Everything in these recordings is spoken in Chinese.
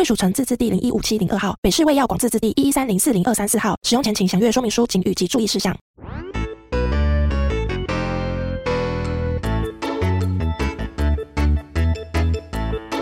贵属城自治地零一五七零二号，北市卫药广自治地一一三零四零二三四号。使用前请详阅说明书、请及注意事项。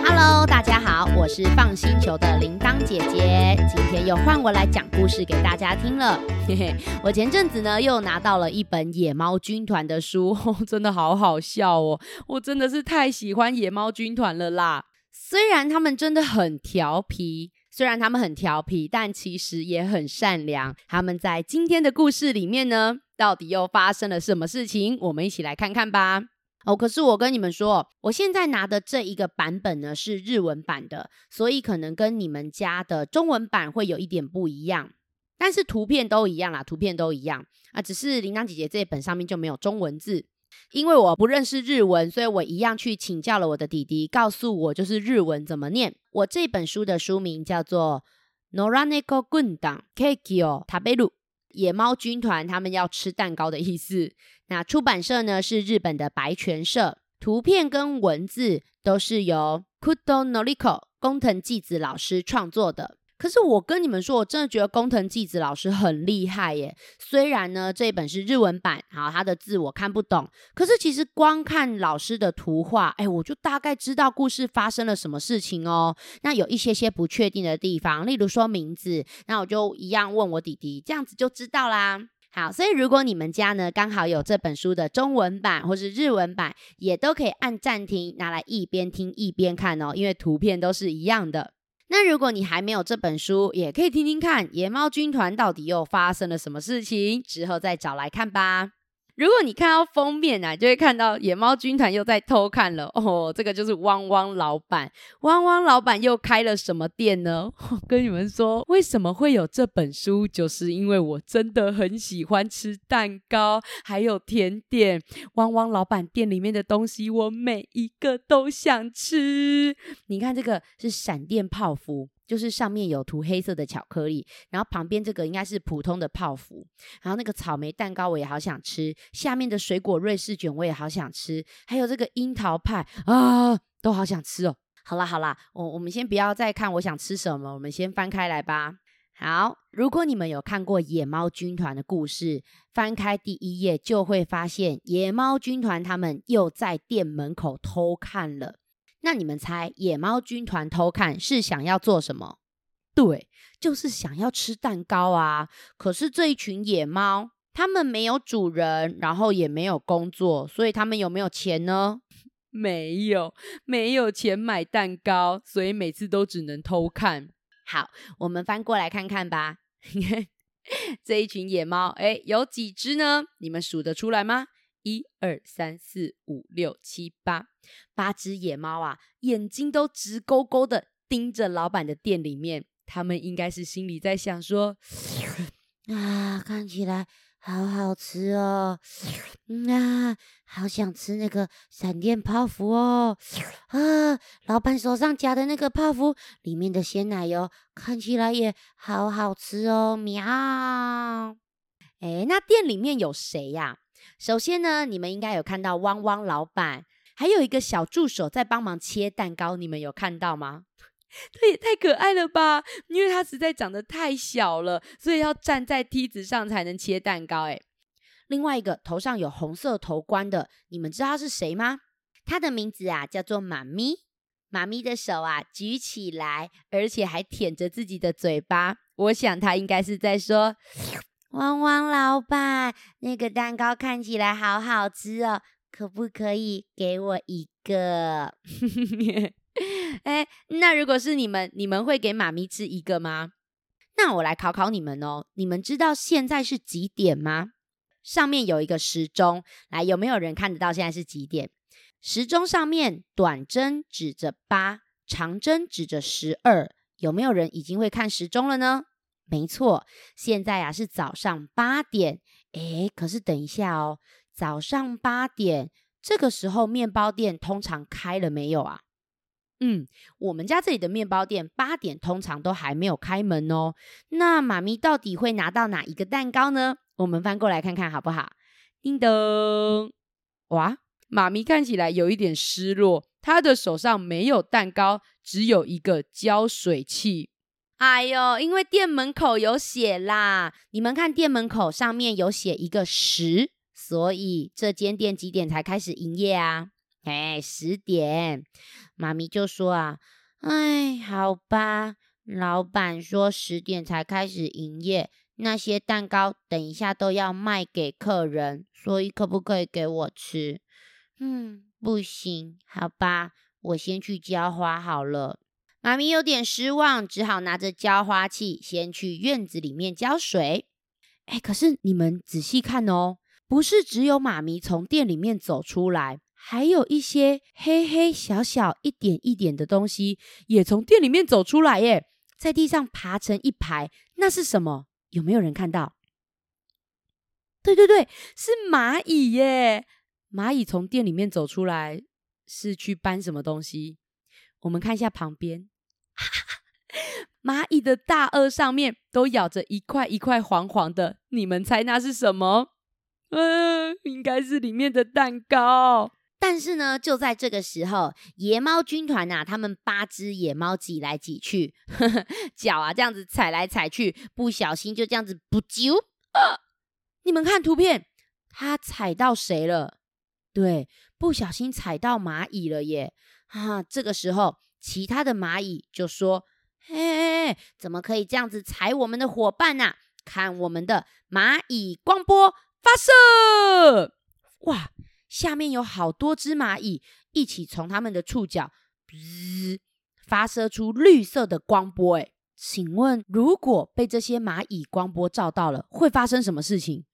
Hello，大家好，我是放星球的铃铛姐姐，今天又换我来讲故事给大家听了。嘿嘿，我前阵子呢又拿到了一本野猫军团的书，真的好好笑哦！我真的是太喜欢野猫军团了啦。虽然他们真的很调皮，虽然他们很调皮，但其实也很善良。他们在今天的故事里面呢，到底又发生了什么事情？我们一起来看看吧。哦，可是我跟你们说，我现在拿的这一个版本呢是日文版的，所以可能跟你们家的中文版会有一点不一样，但是图片都一样啦，图片都一样啊，只是铃铛姐姐这本上面就没有中文字，因为我不认识日文，所以我一样去请教了我的弟弟，告诉我就是日文怎么念。我这本书的书名叫做《noraniko gundam Kekyo Taberu》，野猫军团他们要吃蛋糕的意思。那出版社呢是日本的白泉社，图片跟文字都是由 Kudo Noriko 工藤纪子老师创作的。可是我跟你们说，我真的觉得工藤纪子老师很厉害耶。虽然呢这一本是日文版，好，他的字我看不懂，可是其实光看老师的图画，哎，我就大概知道故事发生了什么事情哦。那有一些些不确定的地方，例如说名字，那我就一样问我弟弟，这样子就知道啦。好，所以如果你们家呢刚好有这本书的中文版或是日文版，也都可以按暂停拿来一边听一边看哦，因为图片都是一样的。那如果你还没有这本书，也可以听听看野猫军团到底又发生了什么事情，之后再找来看吧。如果你看到封面啊，就会看到野猫军团又在偷看了哦。这个就是汪汪老板，汪汪老板又开了什么店呢？我跟你们说，为什么会有这本书，就是因为我真的很喜欢吃蛋糕，还有甜点。汪汪老板店里面的东西，我每一个都想吃。你看这个是闪电泡芙。就是上面有涂黑色的巧克力，然后旁边这个应该是普通的泡芙，然后那个草莓蛋糕我也好想吃，下面的水果瑞士卷我也好想吃，还有这个樱桃派啊，都好想吃哦。好啦好啦，我我们先不要再看我想吃什么，我们先翻开来吧。好，如果你们有看过野猫军团的故事，翻开第一页就会发现野猫军团他们又在店门口偷看了。那你们猜，野猫军团偷看是想要做什么？对，就是想要吃蛋糕啊！可是这一群野猫，它们没有主人，然后也没有工作，所以它们有没有钱呢？没有，没有钱买蛋糕，所以每次都只能偷看。好，我们翻过来看看吧。这一群野猫，哎，有几只呢？你们数得出来吗？一二三四五六七八，八只野猫啊，眼睛都直勾勾的盯着老板的店里面。他们应该是心里在想说：啊，看起来好好吃哦，啊，好想吃那个闪电泡芙哦，啊，老板手上夹的那个泡芙里面的鲜奶油看起来也好好吃哦，喵。哎，那店里面有谁呀？首先呢，你们应该有看到汪汪老板，还有一个小助手在帮忙切蛋糕，你们有看到吗？他也太可爱了吧！因为他实在长得太小了，所以要站在梯子上才能切蛋糕。哎，另外一个头上有红色头冠的，你们知道是谁吗？他的名字啊叫做妈咪。妈咪的手啊举起来，而且还舔着自己的嘴巴。我想他应该是在说。汪汪老板，那个蛋糕看起来好好吃哦，可不可以给我一个？哎，那如果是你们，你们会给妈咪吃一个吗？那我来考考你们哦，你们知道现在是几点吗？上面有一个时钟，来，有没有人看得到现在是几点？时钟上面短针指着八，长针指着十二，有没有人已经会看时钟了呢？没错，现在啊是早上八点。诶，可是等一下哦，早上八点这个时候，面包店通常开了没有啊？嗯，我们家这里的面包店八点通常都还没有开门哦。那妈咪到底会拿到哪一个蛋糕呢？我们翻过来看看好不好？叮咚！哇，妈咪看起来有一点失落，她的手上没有蛋糕，只有一个浇水器。哎呦，因为店门口有写啦，你们看店门口上面有写一个十，所以这间店几点才开始营业啊？哎，十点。妈咪就说啊，哎，好吧，老板说十点才开始营业，那些蛋糕等一下都要卖给客人，所以可不可以给我吃？嗯，不行，好吧，我先去浇花好了。妈咪有点失望，只好拿着浇花器先去院子里面浇水。哎，可是你们仔细看哦，不是只有妈咪从店里面走出来，还有一些黑黑小小一点一点的东西也从店里面走出来耶，在地上爬成一排，那是什么？有没有人看到？对对对，是蚂蚁耶！蚂蚁从店里面走出来，是去搬什么东西？我们看一下旁边，蚂蚁的大颚上面都咬着一块一块黄黄的，你们猜那是什么？嗯，应该是里面的蛋糕。但是呢，就在这个时候，野猫军团呐，他们八只野猫挤来挤去，脚啊这样子踩来踩去，不小心就这样子不揪。你们看图片，他踩到谁了？对，不小心踩到蚂蚁了耶。啊！这个时候，其他的蚂蚁就说：“嘿，怎么可以这样子踩我们的伙伴呢？看我们的蚂蚁光波发射！哇，下面有好多只蚂蚁一起从他们的触角发射出绿色的光波。哎，请问，如果被这些蚂蚁光波照到了，会发生什么事情？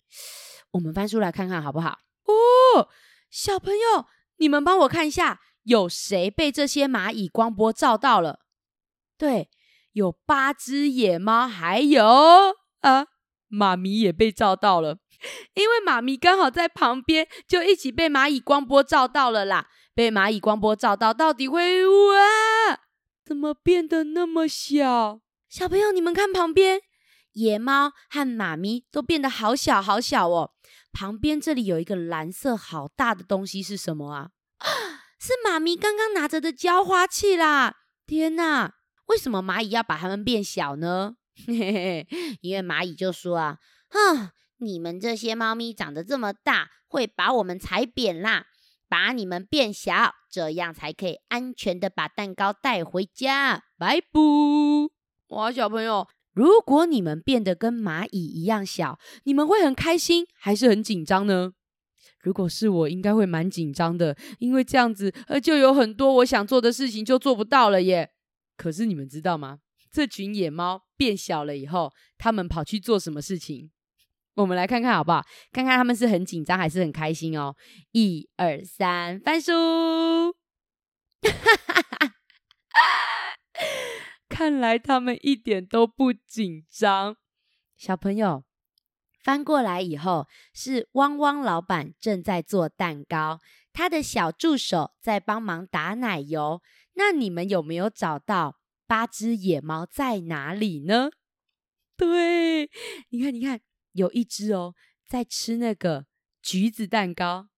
我们翻书来看看好不好？哦，小朋友，你们帮我看一下。有谁被这些蚂蚁光波照到了？对，有八只野猫，还有啊，妈咪也被照到了。因为妈咪刚好在旁边，就一起被蚂蚁光波照到了啦。被蚂蚁光波照到，到底会哇？怎么变得那么小？小朋友，你们看旁边，野猫和妈咪都变得好小好小哦。旁边这里有一个蓝色好大的东西，是什么啊？是妈咪刚刚拿着的浇花器啦！天哪，为什么蚂蚁要把它们变小呢？因为蚂蚁就说啊，哼，你们这些猫咪长得这么大，会把我们踩扁啦，把你们变小，这样才可以安全的把蛋糕带回家。拜拜！哇，小朋友，如果你们变得跟蚂蚁一样小，你们会很开心还是很紧张呢？如果是我，应该会蛮紧张的，因为这样子，呃，就有很多我想做的事情就做不到了耶。可是你们知道吗？这群野猫变小了以后，他们跑去做什么事情？我们来看看好不好？看看他们是很紧张还是很开心哦。一二三，翻书。看来他们一点都不紧张，小朋友。翻过来以后，是汪汪老板正在做蛋糕，他的小助手在帮忙打奶油。那你们有没有找到八只野猫在哪里呢？对，你看，你看，有一只哦，在吃那个橘子蛋糕，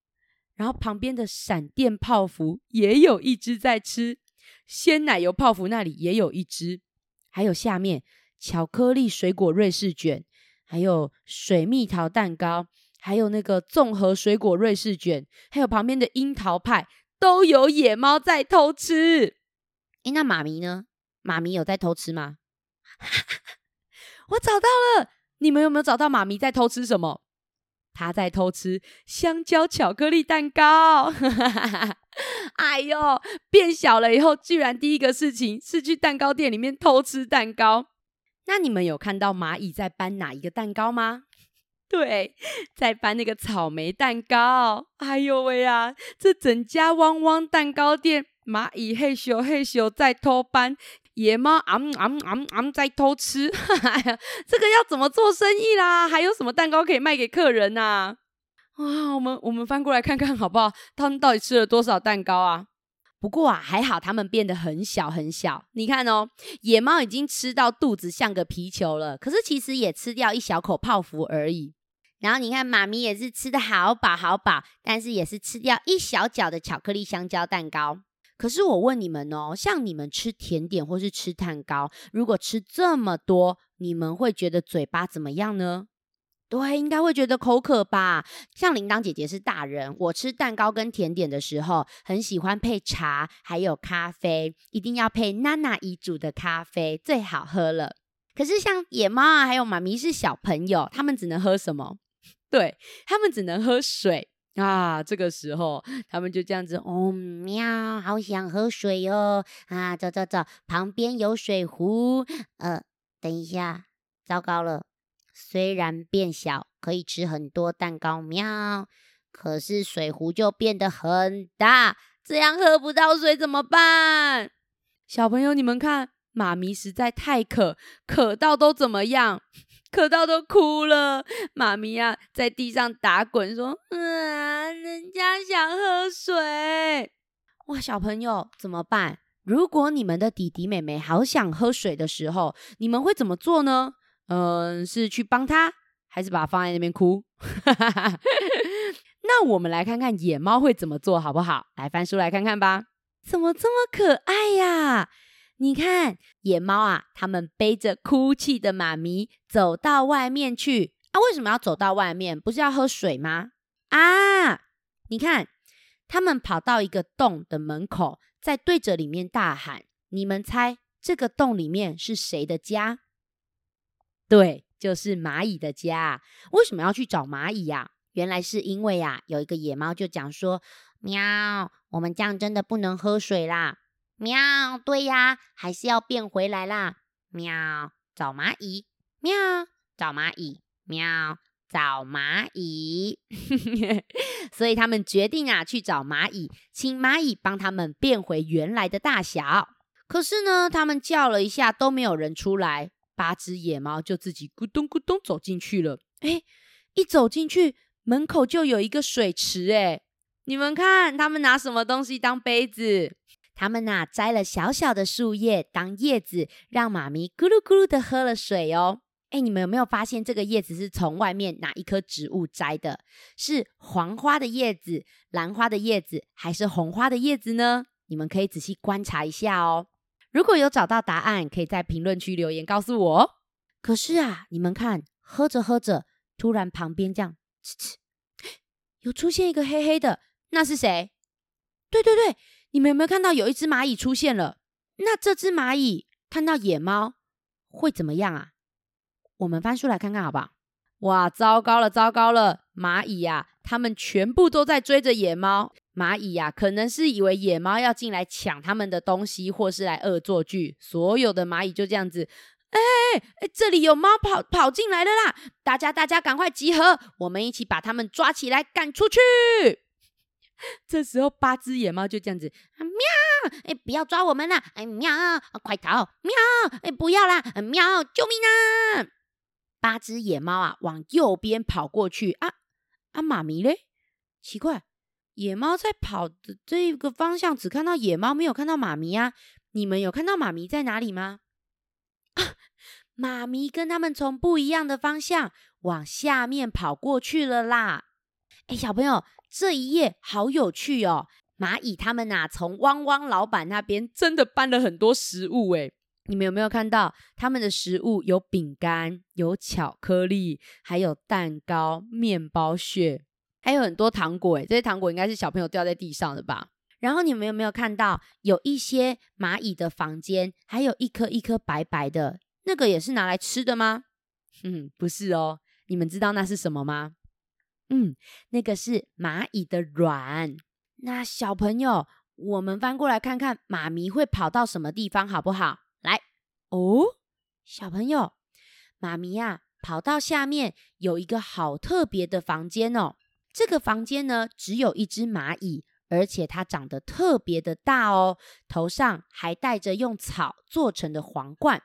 然后旁边的闪电泡芙也有一只在吃，鲜奶油泡芙那里也有一只，还有下面巧克力水果瑞士卷。还有水蜜桃蛋糕，还有那个综合水果瑞士卷，还有旁边的樱桃派，都有野猫在偷吃。诶，那妈咪呢？妈咪有在偷吃吗？我找到了，你们有没有找到妈咪在偷吃什么？她在偷吃香蕉巧克力蛋糕。哎呦，变小了以后，居然第一个事情是去蛋糕店里面偷吃蛋糕。那你们有看到蚂蚁在搬哪一个蛋糕吗？对，在搬那个草莓蛋糕。哎呦喂呀，这整家汪汪蛋糕店蚂蚁嘿咻嘿咻在偷搬，野猫昂昂昂昂在偷吃。哎呀，这个要怎么做生意啦？还有什么蛋糕可以卖给客人呐？啊，我们我们翻过来看看好不好？他们到底吃了多少蛋糕啊？不过啊，还好他们变得很小很小。你看哦，野猫已经吃到肚子像个皮球了，可是其实也吃掉一小口泡芙而已。然后你看，妈咪也是吃的好饱好饱，但是也是吃掉一小角的巧克力香蕉蛋糕。可是我问你们哦，像你们吃甜点或是吃蛋糕，如果吃这么多，你们会觉得嘴巴怎么样呢？对，应该会觉得口渴吧。像铃铛姐姐是大人，我吃蛋糕跟甜点的时候，很喜欢配茶，还有咖啡，一定要配娜娜姨煮的咖啡，最好喝了。可是像野猫啊，还有妈咪是小朋友，他们只能喝什么？对他们只能喝水啊！这个时候，他们就这样子，哦喵，好想喝水哦！啊，走走走，旁边有水壶。呃，等一下，糟糕了。虽然变小，可以吃很多蛋糕，喵！可是水壶就变得很大，这样喝不到水怎么办？小朋友，你们看，妈咪实在太渴，渴到都怎么样？渴到都哭了。妈咪呀，在地上打滚，说：“啊，人家想喝水。”哇，小朋友怎么办？如果你们的弟弟妹妹好想喝水的时候，你们会怎么做呢？嗯，是去帮他，还是把它放在那边哭？那我们来看看野猫会怎么做好不好？来翻书来看看吧。怎么这么可爱呀？你看野猫啊，他们背着哭泣的妈咪走到外面去。啊，为什么要走到外面？不是要喝水吗？啊，你看，他们跑到一个洞的门口，在对着里面大喊。你们猜这个洞里面是谁的家？对，就是蚂蚁的家。为什么要去找蚂蚁呀？原来是因为呀，有一个野猫就讲说：“喵，我们这样真的不能喝水啦。”喵，对呀，还是要变回来啦。喵，找蚂蚁。喵，找蚂蚁。喵，找蚂蚁。所以他们决定啊，去找蚂蚁，请蚂蚁帮他们变回原来的大小。可是呢，他们叫了一下，都没有人出来。八只野猫就自己咕咚咕咚走进去了。哎，一走进去，门口就有一个水池。哎，你们看，他们拿什么东西当杯子？他们呐摘了小小的树叶当叶子，让妈咪咕噜咕噜的喝了水哦。哎，你们有没有发现这个叶子是从外面哪一棵植物摘的？是黄花的叶子、兰花的叶子，还是红花的叶子呢？你们可以仔细观察一下哦。如果有找到答案，可以在评论区留言告诉我。可是啊，你们看，喝着喝着，突然旁边这样，呲呲，有出现一个黑黑的，那是谁？对对对，你们有没有看到有一只蚂蚁出现了？那这只蚂蚁看到野猫会怎么样啊？我们翻书来看看好不好？哇，糟糕了，糟糕了！蚂蚁呀，它们全部都在追着野猫。蚂蚁呀，可能是以为野猫要进来抢他们的东西，或是来恶作剧。所有的蚂蚁就这样子，哎哎，这里有猫跑跑进来了啦！大家大家赶快集合，我们一起把它们抓起来赶出去。这时候八只野猫就这样子，喵！哎，不要抓我们啦！哎，喵！快逃！喵！哎，不要啦！喵！救命啊！八只野猫啊，往右边跑过去啊啊！妈咪嘞？奇怪，野猫在跑的这个方向只看到野猫，没有看到妈咪啊！你们有看到妈咪在哪里吗？啊，妈咪跟他们从不一样的方向往下面跑过去了啦！哎，小朋友，这一页好有趣哦！蚂蚁他们呐，从汪汪老板那边真的搬了很多食物哎。你们有没有看到他们的食物？有饼干，有巧克力，还有蛋糕、面包屑，还有很多糖果。诶这些糖果应该是小朋友掉在地上的吧？然后你们有没有看到有一些蚂蚁的房间，还有一颗一颗白白的，那个也是拿来吃的吗？嗯，不是哦。你们知道那是什么吗？嗯，那个是蚂蚁的卵。那小朋友，我们翻过来看看，妈咪会跑到什么地方，好不好？来哦，小朋友，妈咪呀，跑到下面有一个好特别的房间哦。这个房间呢，只有一只蚂蚁，而且它长得特别的大哦，头上还戴着用草做成的皇冠。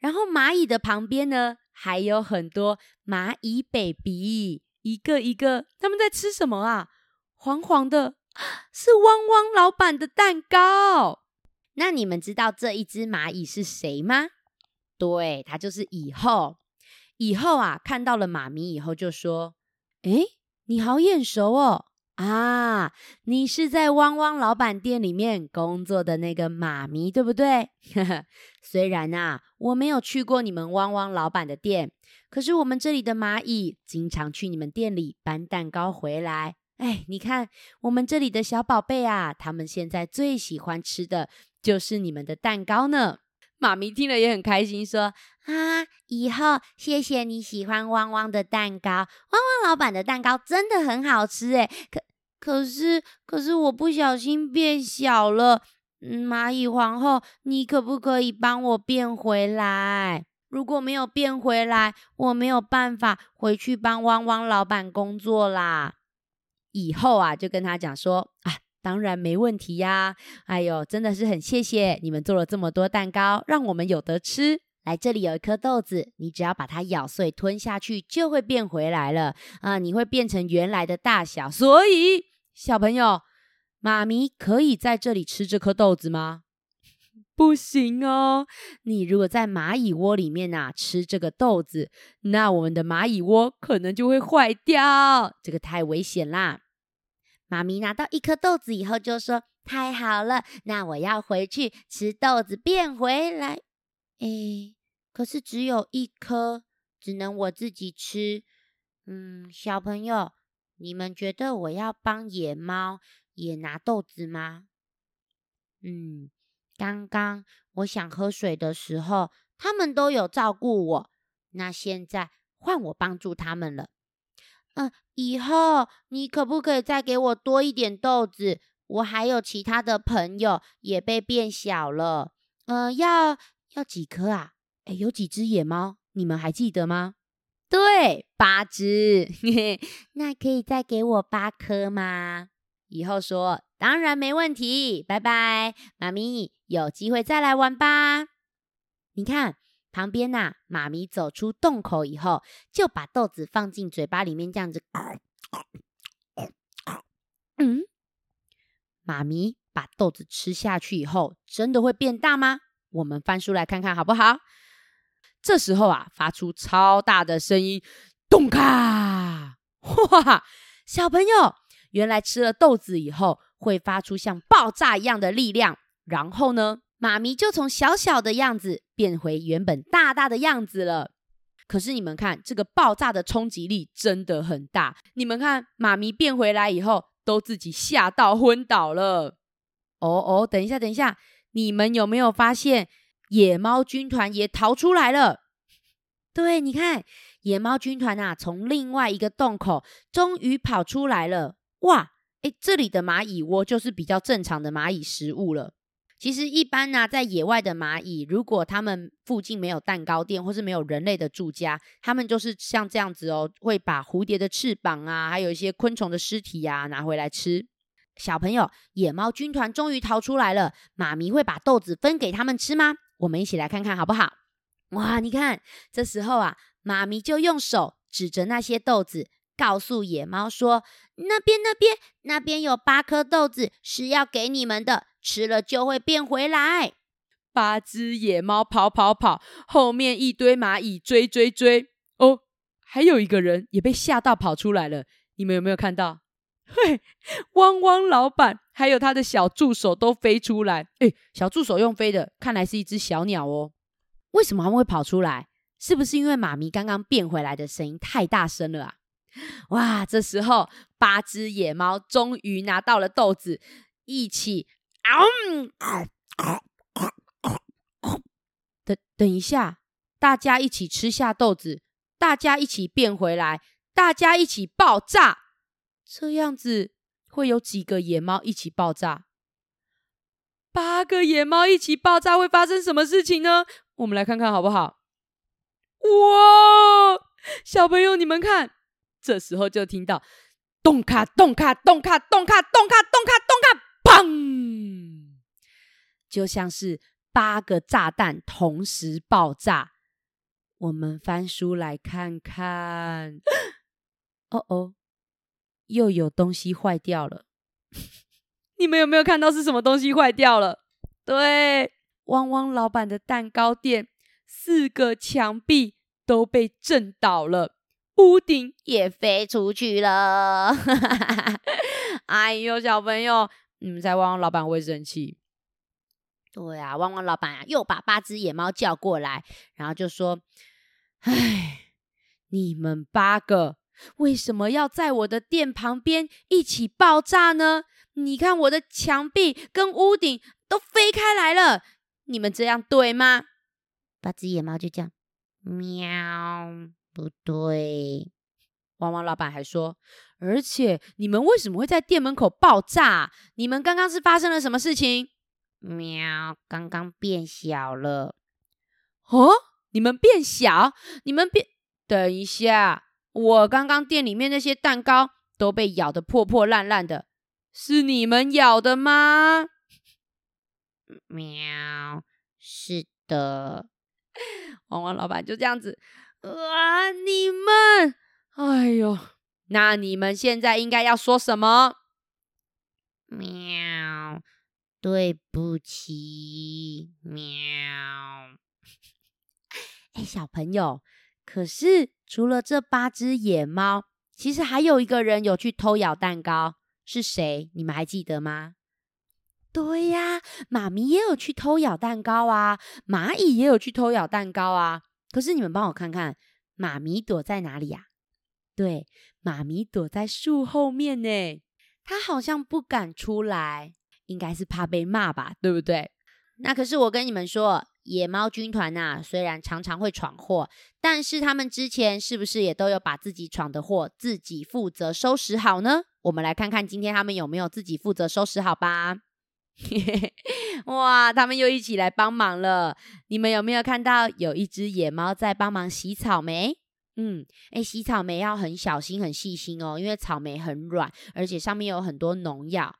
然后蚂蚁的旁边呢，还有很多蚂蚁 baby，一个一个，他们在吃什么啊？黄黄的，是汪汪老板的蛋糕。那你们知道这一只蚂蚁是谁吗？对，它就是蚁后。蚁后啊，看到了妈咪以后就说：“诶，你好眼熟哦！啊，你是在汪汪老板店里面工作的那个妈咪，对不对？虽然啊，我没有去过你们汪汪老板的店，可是我们这里的蚂蚁经常去你们店里搬蛋糕回来。哎，你看我们这里的小宝贝啊，他们现在最喜欢吃的就是你们的蛋糕呢。”妈咪听了也很开心，说：“啊，以后谢谢你喜欢汪汪的蛋糕，汪汪老板的蛋糕真的很好吃诶。可可是可是我不小心变小了，蚂蚁皇后，你可不可以帮我变回来？如果没有变回来，我没有办法回去帮汪汪老板工作啦。以后啊，就跟他讲说啊。”当然没问题呀！哎呦，真的是很谢谢你们做了这么多蛋糕，让我们有得吃。来，这里有一颗豆子，你只要把它咬碎吞下去，就会变回来了啊！你会变成原来的大小。所以，小朋友，妈咪可以在这里吃这颗豆子吗？不行哦！你如果在蚂蚁窝里面呐吃这个豆子，那我们的蚂蚁窝可能就会坏掉，这个太危险啦！妈咪拿到一颗豆子以后就说：“太好了，那我要回去吃豆子变回来。”哎，可是只有一颗，只能我自己吃。嗯，小朋友，你们觉得我要帮野猫也拿豆子吗？嗯，刚刚我想喝水的时候，他们都有照顾我，那现在换我帮助他们了。嗯，以后你可不可以再给我多一点豆子？我还有其他的朋友也被变小了。嗯，要要几颗啊？哎，有几只野猫？你们还记得吗？对，八只。那可以再给我八颗吗？以后说，当然没问题。拜拜，妈咪，有机会再来玩吧。你看。旁边呐，妈咪走出洞口以后，就把豆子放进嘴巴里面，这样子。嗯，妈咪把豆子吃下去以后，真的会变大吗？我们翻书来看看好不好？这时候啊，发出超大的声音，咚咔！哇，小朋友，原来吃了豆子以后，会发出像爆炸一样的力量，然后呢？妈咪就从小小的样子变回原本大大的样子了。可是你们看，这个爆炸的冲击力真的很大。你们看，妈咪变回来以后，都自己吓到昏倒了。哦哦，等一下，等一下，你们有没有发现野猫军团也逃出来了？对，你看，野猫军团啊，从另外一个洞口终于跑出来了。哇，哎，这里的蚂蚁窝就是比较正常的蚂蚁食物了。其实一般呢，在野外的蚂蚁，如果它们附近没有蛋糕店，或是没有人类的住家，它们就是像这样子哦，会把蝴蝶的翅膀啊，还有一些昆虫的尸体啊拿回来吃。小朋友，野猫军团终于逃出来了，妈咪会把豆子分给他们吃吗？我们一起来看看好不好？哇，你看，这时候啊，妈咪就用手指着那些豆子，告诉野猫说：“那边、那边、那边有八颗豆子，是要给你们的。”吃了就会变回来。八只野猫跑跑跑，后面一堆蚂蚁追追追。哦，还有一个人也被吓到跑出来了。你们有没有看到？嘿，汪汪老板还有他的小助手都飞出来。哎，小助手用飞的，看来是一只小鸟哦。为什么他们会跑出来？是不是因为妈咪刚刚变回来的声音太大声了啊？哇，这时候八只野猫终于拿到了豆子，一起。等等一下，大家一起吃下豆子，大家一起变回来，大家一起爆炸，这样子会有几个野猫一起爆炸？八个野猫一起爆炸会发生什么事情呢？我们来看看好不好？哇，小朋友你们看，这时候就听到咚卡咚卡咚卡咚卡咚卡咚卡咚卡，砰！就像是八个炸弹同时爆炸。我们翻书来看看，哦哦，又有东西坏掉了。你们有没有看到是什么东西坏掉了？对，汪汪老板的蛋糕店，四个墙壁都被震倒了，屋顶也飞出去了。哎呦，小朋友，你们猜汪汪老板会生气？对啊，汪汪老板啊，又把八只野猫叫过来，然后就说：“哎，你们八个为什么要在我的店旁边一起爆炸呢？你看我的墙壁跟屋顶都飞开来了，你们这样对吗？”八只野猫就这样，喵，不对。汪汪老板还说：“而且你们为什么会在店门口爆炸？你们刚刚是发生了什么事情？”喵，刚刚变小了。哦，你们变小？你们变？等一下，我刚刚店里面那些蛋糕都被咬得破破烂烂的，是你们咬的吗？喵，是的。汪汪老板就这样子。啊，你们，哎呦，那你们现在应该要说什么？喵。对不起，喵。哎，小朋友，可是除了这八只野猫，其实还有一个人有去偷咬蛋糕，是谁？你们还记得吗？对呀，妈咪也有去偷咬蛋糕啊，蚂蚁也有去偷咬蛋糕啊。可是你们帮我看看，妈咪躲在哪里呀？对，妈咪躲在树后面呢，它好像不敢出来。应该是怕被骂吧，对不对？那可是我跟你们说，野猫军团呐，虽然常常会闯祸，但是他们之前是不是也都有把自己闯的祸自己负责收拾好呢？我们来看看今天他们有没有自己负责收拾好吧。哇，他们又一起来帮忙了。你们有没有看到有一只野猫在帮忙洗草莓？嗯，哎，洗草莓要很小心、很细心哦，因为草莓很软，而且上面有很多农药。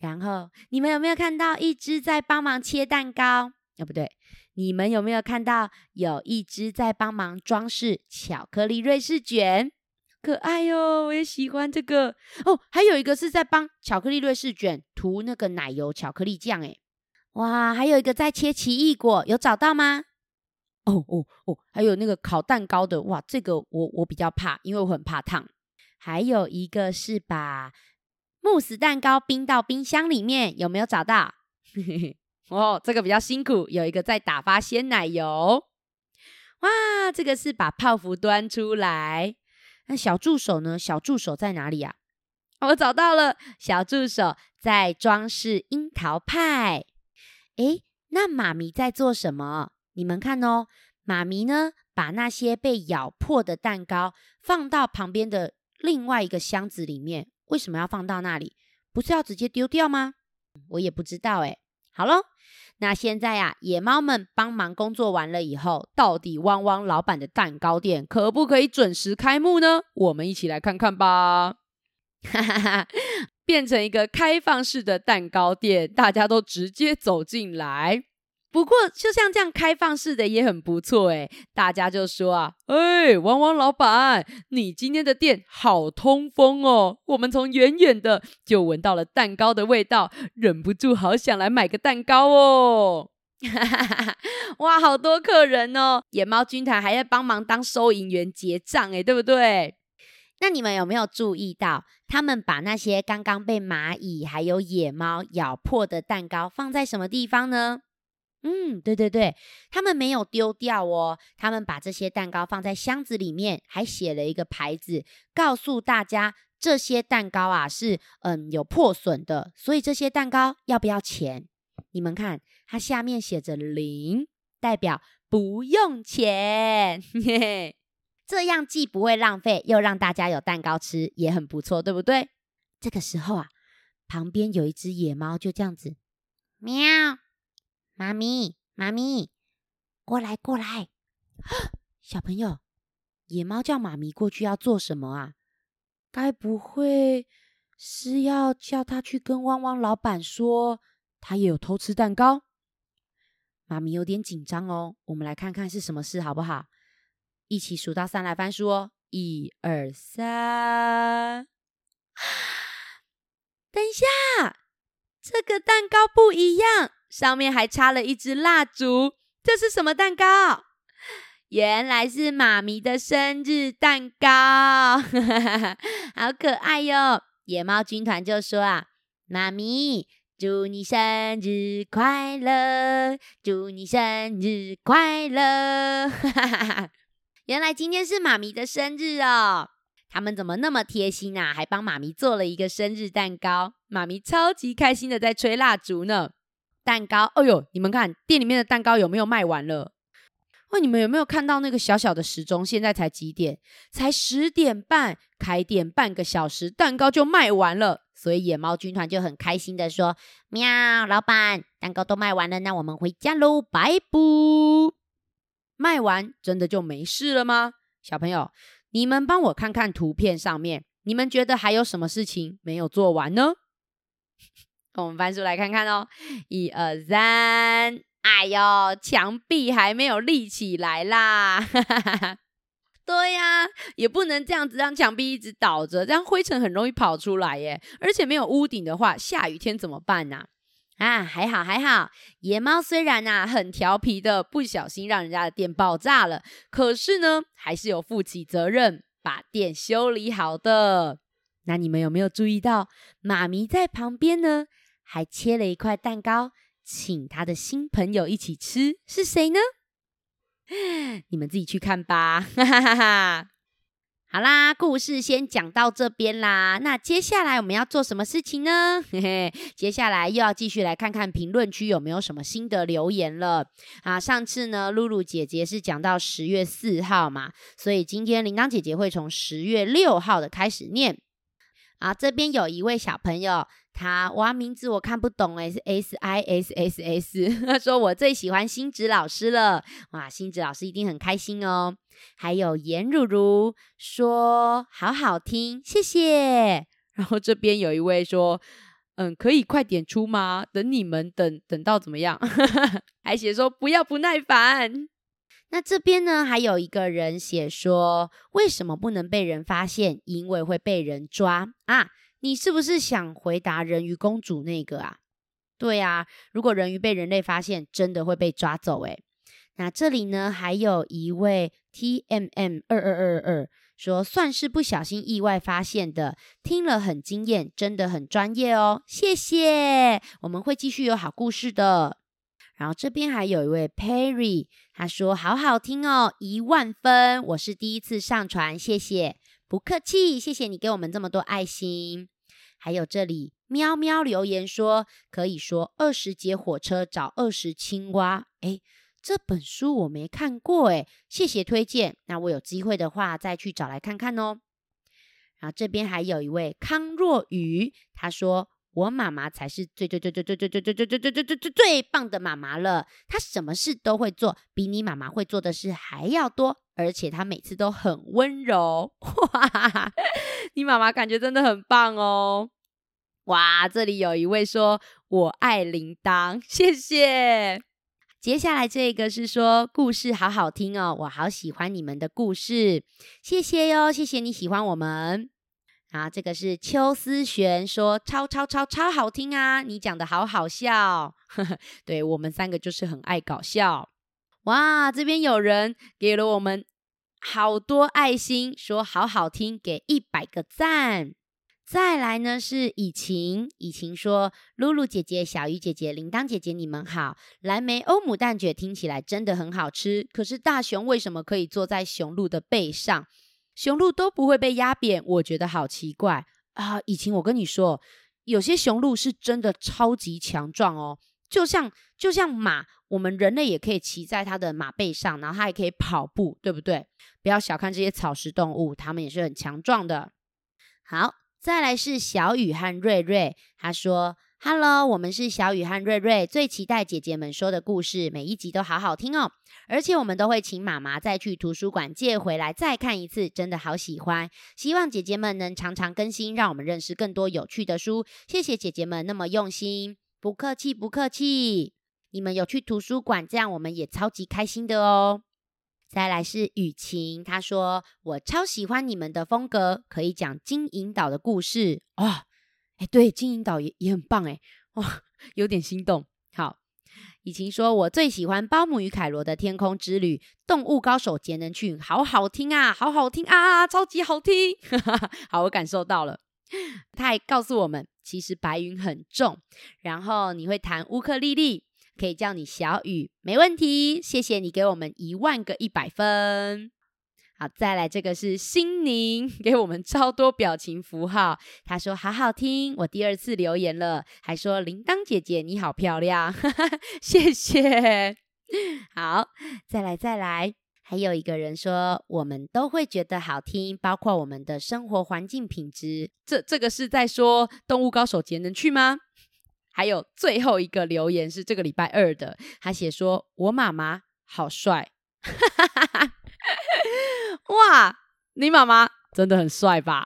然后你们有没有看到一只在帮忙切蛋糕？啊，不对，你们有没有看到有一只在帮忙装饰巧克力瑞士卷？可爱哟，我也喜欢这个哦。还有一个是在帮巧克力瑞士卷涂那个奶油巧克力酱，哎，哇，还有一个在切奇异果，有找到吗？哦哦哦，还有那个烤蛋糕的，哇，这个我我比较怕，因为我很怕烫。还有一个是把。慕斯蛋糕冰到冰箱里面，有没有找到？哦，这个比较辛苦，有一个在打发鲜奶油。哇，这个是把泡芙端出来。那小助手呢？小助手在哪里呀？我找到了，小助手在装饰樱桃派。诶，那妈咪在做什么？你们看哦，妈咪呢，把那些被咬破的蛋糕放到旁边的另外一个箱子里面。为什么要放到那里？不是要直接丢掉吗？我也不知道哎。好喽，那现在呀，野猫们帮忙工作完了以后，到底汪汪老板的蛋糕店可不可以准时开幕呢？我们一起来看看吧。哈哈哈，变成一个开放式的蛋糕店，大家都直接走进来。不过，就像这样开放式的也很不错诶大家就说啊，哎，汪汪老板，你今天的店好通风哦，我们从远远的就闻到了蛋糕的味道，忍不住好想来买个蛋糕哦。哇，好多客人哦，野猫军团还在帮忙当收银员结账诶对不对？那你们有没有注意到，他们把那些刚刚被蚂蚁还有野猫咬破的蛋糕放在什么地方呢？嗯，对对对，他们没有丢掉哦，他们把这些蛋糕放在箱子里面，还写了一个牌子，告诉大家这些蛋糕啊是嗯有破损的，所以这些蛋糕要不要钱？你们看，它下面写着零，代表不用钱，嘿 嘿，这样既不会浪费，又让大家有蛋糕吃，也很不错，对不对？这个时候啊，旁边有一只野猫，就这样子，喵。妈咪，妈咪，过来，过来！小朋友，野猫叫妈咪过去要做什么啊？该不会是要叫他去跟汪汪老板说他也有偷吃蛋糕？妈咪有点紧张哦，我们来看看是什么事好不好？一起数到三来翻书哦，一二三。等一下，这个蛋糕不一样，上面还插了一支蜡烛，这是什么蛋糕？原来是妈咪的生日蛋糕，好可爱哟！野猫军团就说啊：“妈咪，祝你生日快乐，祝你生日快乐！” 原来今天是妈咪的生日哦，他们怎么那么贴心啊？还帮妈咪做了一个生日蛋糕，妈咪超级开心的在吹蜡烛呢。蛋糕，哎呦，你们看店里面的蛋糕有没有卖完了？喂，你们有没有看到那个小小的时钟？现在才几点？才十点半，开店半个小时，蛋糕就卖完了。所以野猫军团就很开心的说：“喵，老板，蛋糕都卖完了，那我们回家喽，拜拜。”卖完真的就没事了吗？小朋友，你们帮我看看图片上面，你们觉得还有什么事情没有做完呢？我们翻书来看看哦，一二三。哎呦，墙壁还没有立起来啦！对呀，也不能这样子让墙壁一直倒着，这样灰尘很容易跑出来耶。而且没有屋顶的话，下雨天怎么办呢？啊，还好还好，野猫虽然啊很调皮的，不小心让人家的电爆炸了，可是呢，还是有负起责任把电修理好的。那你们有没有注意到，妈咪在旁边呢，还切了一块蛋糕？请他的新朋友一起吃是谁呢？你们自己去看吧。好啦，故事先讲到这边啦。那接下来我们要做什么事情呢？嘿嘿，接下来又要继续来看看评论区有没有什么新的留言了。啊，上次呢，露露姐姐是讲到十月四号嘛，所以今天铃铛姐姐会从十月六号的开始念。啊，这边有一位小朋友。他哇，名字我看不懂诶，是 S I S S S。他说我最喜欢星子老师了，哇，星子老师一定很开心哦。还有颜如如说好好听，谢谢。然后这边有一位说，嗯，可以快点出吗？等你们等等到怎么样？还写说不要不耐烦。那这边呢，还有一个人写说，为什么不能被人发现？因为会被人抓啊。你是不是想回答人鱼公主那个啊？对啊，如果人鱼被人类发现，真的会被抓走诶。那这里呢，还有一位 T M M 二二二二说，算是不小心意外发现的，听了很惊艳，真的很专业哦，谢谢。我们会继续有好故事的。然后这边还有一位 Perry，他说好好听哦，一万分。我是第一次上传，谢谢。不客气，谢谢你给我们这么多爱心。还有这里喵喵留言说，可以说二十节火车找二十青蛙。哎，这本书我没看过，哎，谢谢推荐。那我有机会的话再去找来看看哦。然后这边还有一位康若雨，他说我妈妈才是最最最最最最最最最最最最最最最棒的妈妈了。她什么事都会做，比你妈妈会做的事还要多。而且她每次都很温柔，哇！你妈妈感觉真的很棒哦，哇！这里有一位说“我爱铃铛”，谢谢。接下来这个是说故事好好听哦，我好喜欢你们的故事，谢谢哟，谢谢你喜欢我们。啊，这个是邱思璇说超超超超好听啊，你讲的好好笑，对我们三个就是很爱搞笑。哇，这边有人给了我们。好多爱心，说好好听，给一百个赞。再来呢是以晴，以晴说：露露姐姐、小鱼姐姐、铃铛姐姐，你们好。蓝莓欧姆蛋卷听起来真的很好吃，可是大熊为什么可以坐在雄鹿的背上，雄鹿都不会被压扁？我觉得好奇怪啊！以晴，我跟你说，有些雄鹿是真的超级强壮哦，就像就像马。我们人类也可以骑在它的马背上，然后它也可以跑步，对不对？不要小看这些草食动物，它们也是很强壮的。好，再来是小雨和瑞瑞，他说 Hello，我们是小雨和瑞瑞，最期待姐姐们说的故事，每一集都好好听哦。而且我们都会请妈妈再去图书馆借回来再看一次，真的好喜欢。希望姐姐们能常常更新，让我们认识更多有趣的书。谢谢姐姐们那么用心，不客气不客气。你们有去图书馆，这样我们也超级开心的哦。再来是雨晴，她说我超喜欢你们的风格，可以讲金银岛的故事哦。哎，对，金银岛也也很棒哎，哇，有点心动。好，以晴说，我最喜欢包姆与凯罗的天空之旅，动物高手节能去，好好听啊，好好听啊，超级好听。好，我感受到了。他还告诉我们，其实白云很重，然后你会弹乌克丽丽，可以叫你小雨，没问题。谢谢你给我们一万个一百分。好，再来这个是心宁给我们超多表情符号。他说好好听，我第二次留言了，还说铃铛姐姐你好漂亮，谢谢。好，再来再来，还有一个人说我们都会觉得好听，包括我们的生活环境品质。这这个是在说动物高手节能去吗？还有最后一个留言是这个礼拜二的，他写说我妈妈好帅。哇，你妈妈真的很帅吧？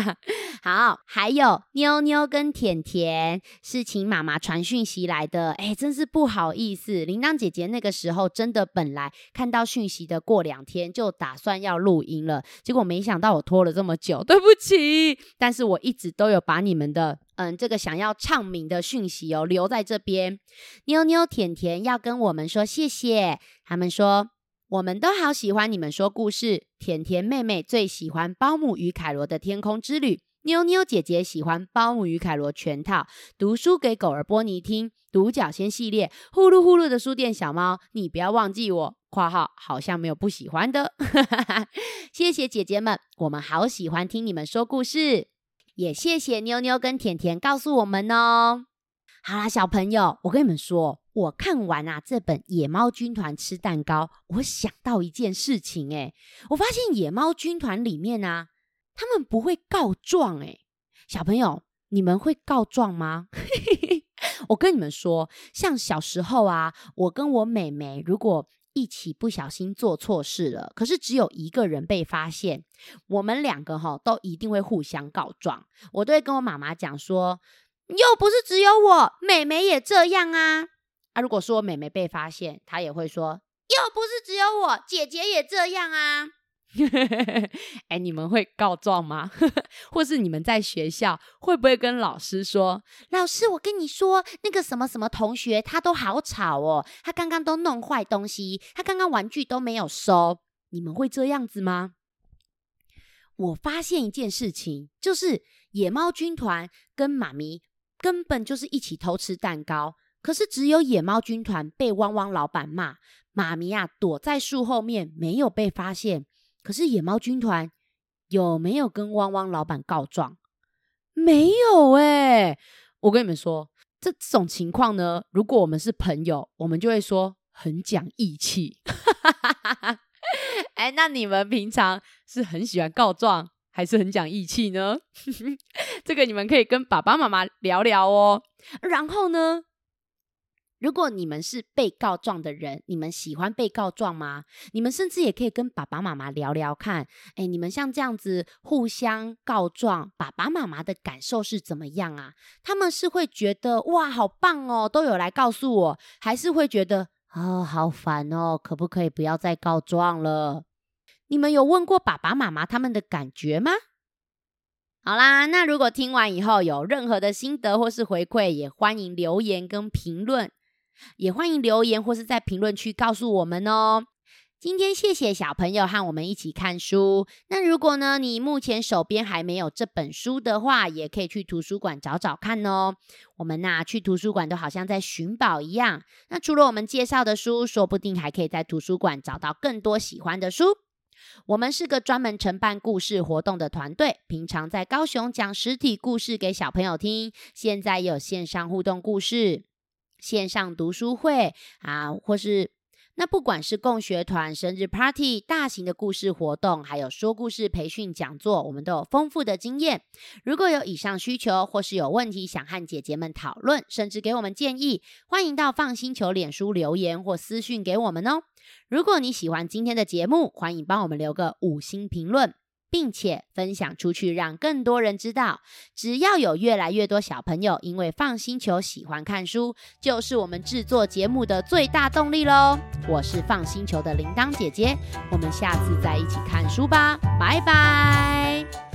好，还有妞妞跟甜甜是请妈妈传讯息来的，哎，真是不好意思。铃铛姐姐那个时候真的本来看到讯息的过两天就打算要录音了，结果没想到我拖了这么久，对不起。但是我一直都有把你们的嗯这个想要唱名的讯息哦留在这边。妞妞甜甜要跟我们说谢谢，他们说。我们都好喜欢你们说故事。甜甜妹妹最喜欢《包姆与凯罗的天空之旅》，妞妞姐姐喜欢《包姆与凯罗全套》，读书给狗儿波尼听，独角仙系列，呼噜呼噜的书店小猫，你不要忘记我。（括号好像没有不喜欢的。）谢谢姐姐们，我们好喜欢听你们说故事，也谢谢妞妞跟甜甜告诉我们哦。好啦，小朋友，我跟你们说，我看完啊这本《野猫军团吃蛋糕》，我想到一件事情，哎，我发现野猫军团里面啊，他们不会告状，哎，小朋友，你们会告状吗？我跟你们说，像小时候啊，我跟我妹妹如果一起不小心做错事了，可是只有一个人被发现，我们两个哈都一定会互相告状，我都会跟我妈妈讲说。又不是只有我，妹妹也这样啊！啊，如果说妹妹被发现，她也会说，又不是只有我，姐姐也这样啊！哎，你们会告状吗？或是你们在学校会不会跟老师说，老师，我跟你说，那个什么什么同学，他都好吵哦，他刚刚都弄坏东西，他刚刚玩具都没有收，你们会这样子吗？我发现一件事情，就是野猫军团跟妈咪。根本就是一起偷吃蛋糕，可是只有野猫军团被汪汪老板骂，妈咪啊躲在树后面没有被发现。可是野猫军团有没有跟汪汪老板告状？没有哎！我跟你们说，这种情况呢，如果我们是朋友，我们就会说很讲义气。哎，那你们平常是很喜欢告状？还是很讲义气呢，这个你们可以跟爸爸妈妈聊聊哦。然后呢，如果你们是被告状的人，你们喜欢被告状吗？你们甚至也可以跟爸爸妈妈聊聊看，哎，你们像这样子互相告状，爸爸妈妈的感受是怎么样啊？他们是会觉得哇，好棒哦，都有来告诉我，还是会觉得啊，好烦哦，可不可以不要再告状了？你们有问过爸爸妈妈他们的感觉吗？好啦，那如果听完以后有任何的心得或是回馈，也欢迎留言跟评论，也欢迎留言或是在评论区告诉我们哦。今天谢谢小朋友和我们一起看书。那如果呢，你目前手边还没有这本书的话，也可以去图书馆找找看哦。我们呐去图书馆都好像在寻宝一样。那除了我们介绍的书，说不定还可以在图书馆找到更多喜欢的书。我们是个专门承办故事活动的团队，平常在高雄讲实体故事给小朋友听，现在有线上互动故事、线上读书会啊，或是那不管是共学团、生日 party、大型的故事活动，还有说故事培训讲座，我们都有丰富的经验。如果有以上需求，或是有问题想和姐姐们讨论，甚至给我们建议，欢迎到放心球脸书留言或私讯给我们哦。如果你喜欢今天的节目，欢迎帮我们留个五星评论。并且分享出去，让更多人知道。只要有越来越多小朋友因为放星球喜欢看书，就是我们制作节目的最大动力喽！我是放星球的铃铛姐姐，我们下次再一起看书吧，拜拜。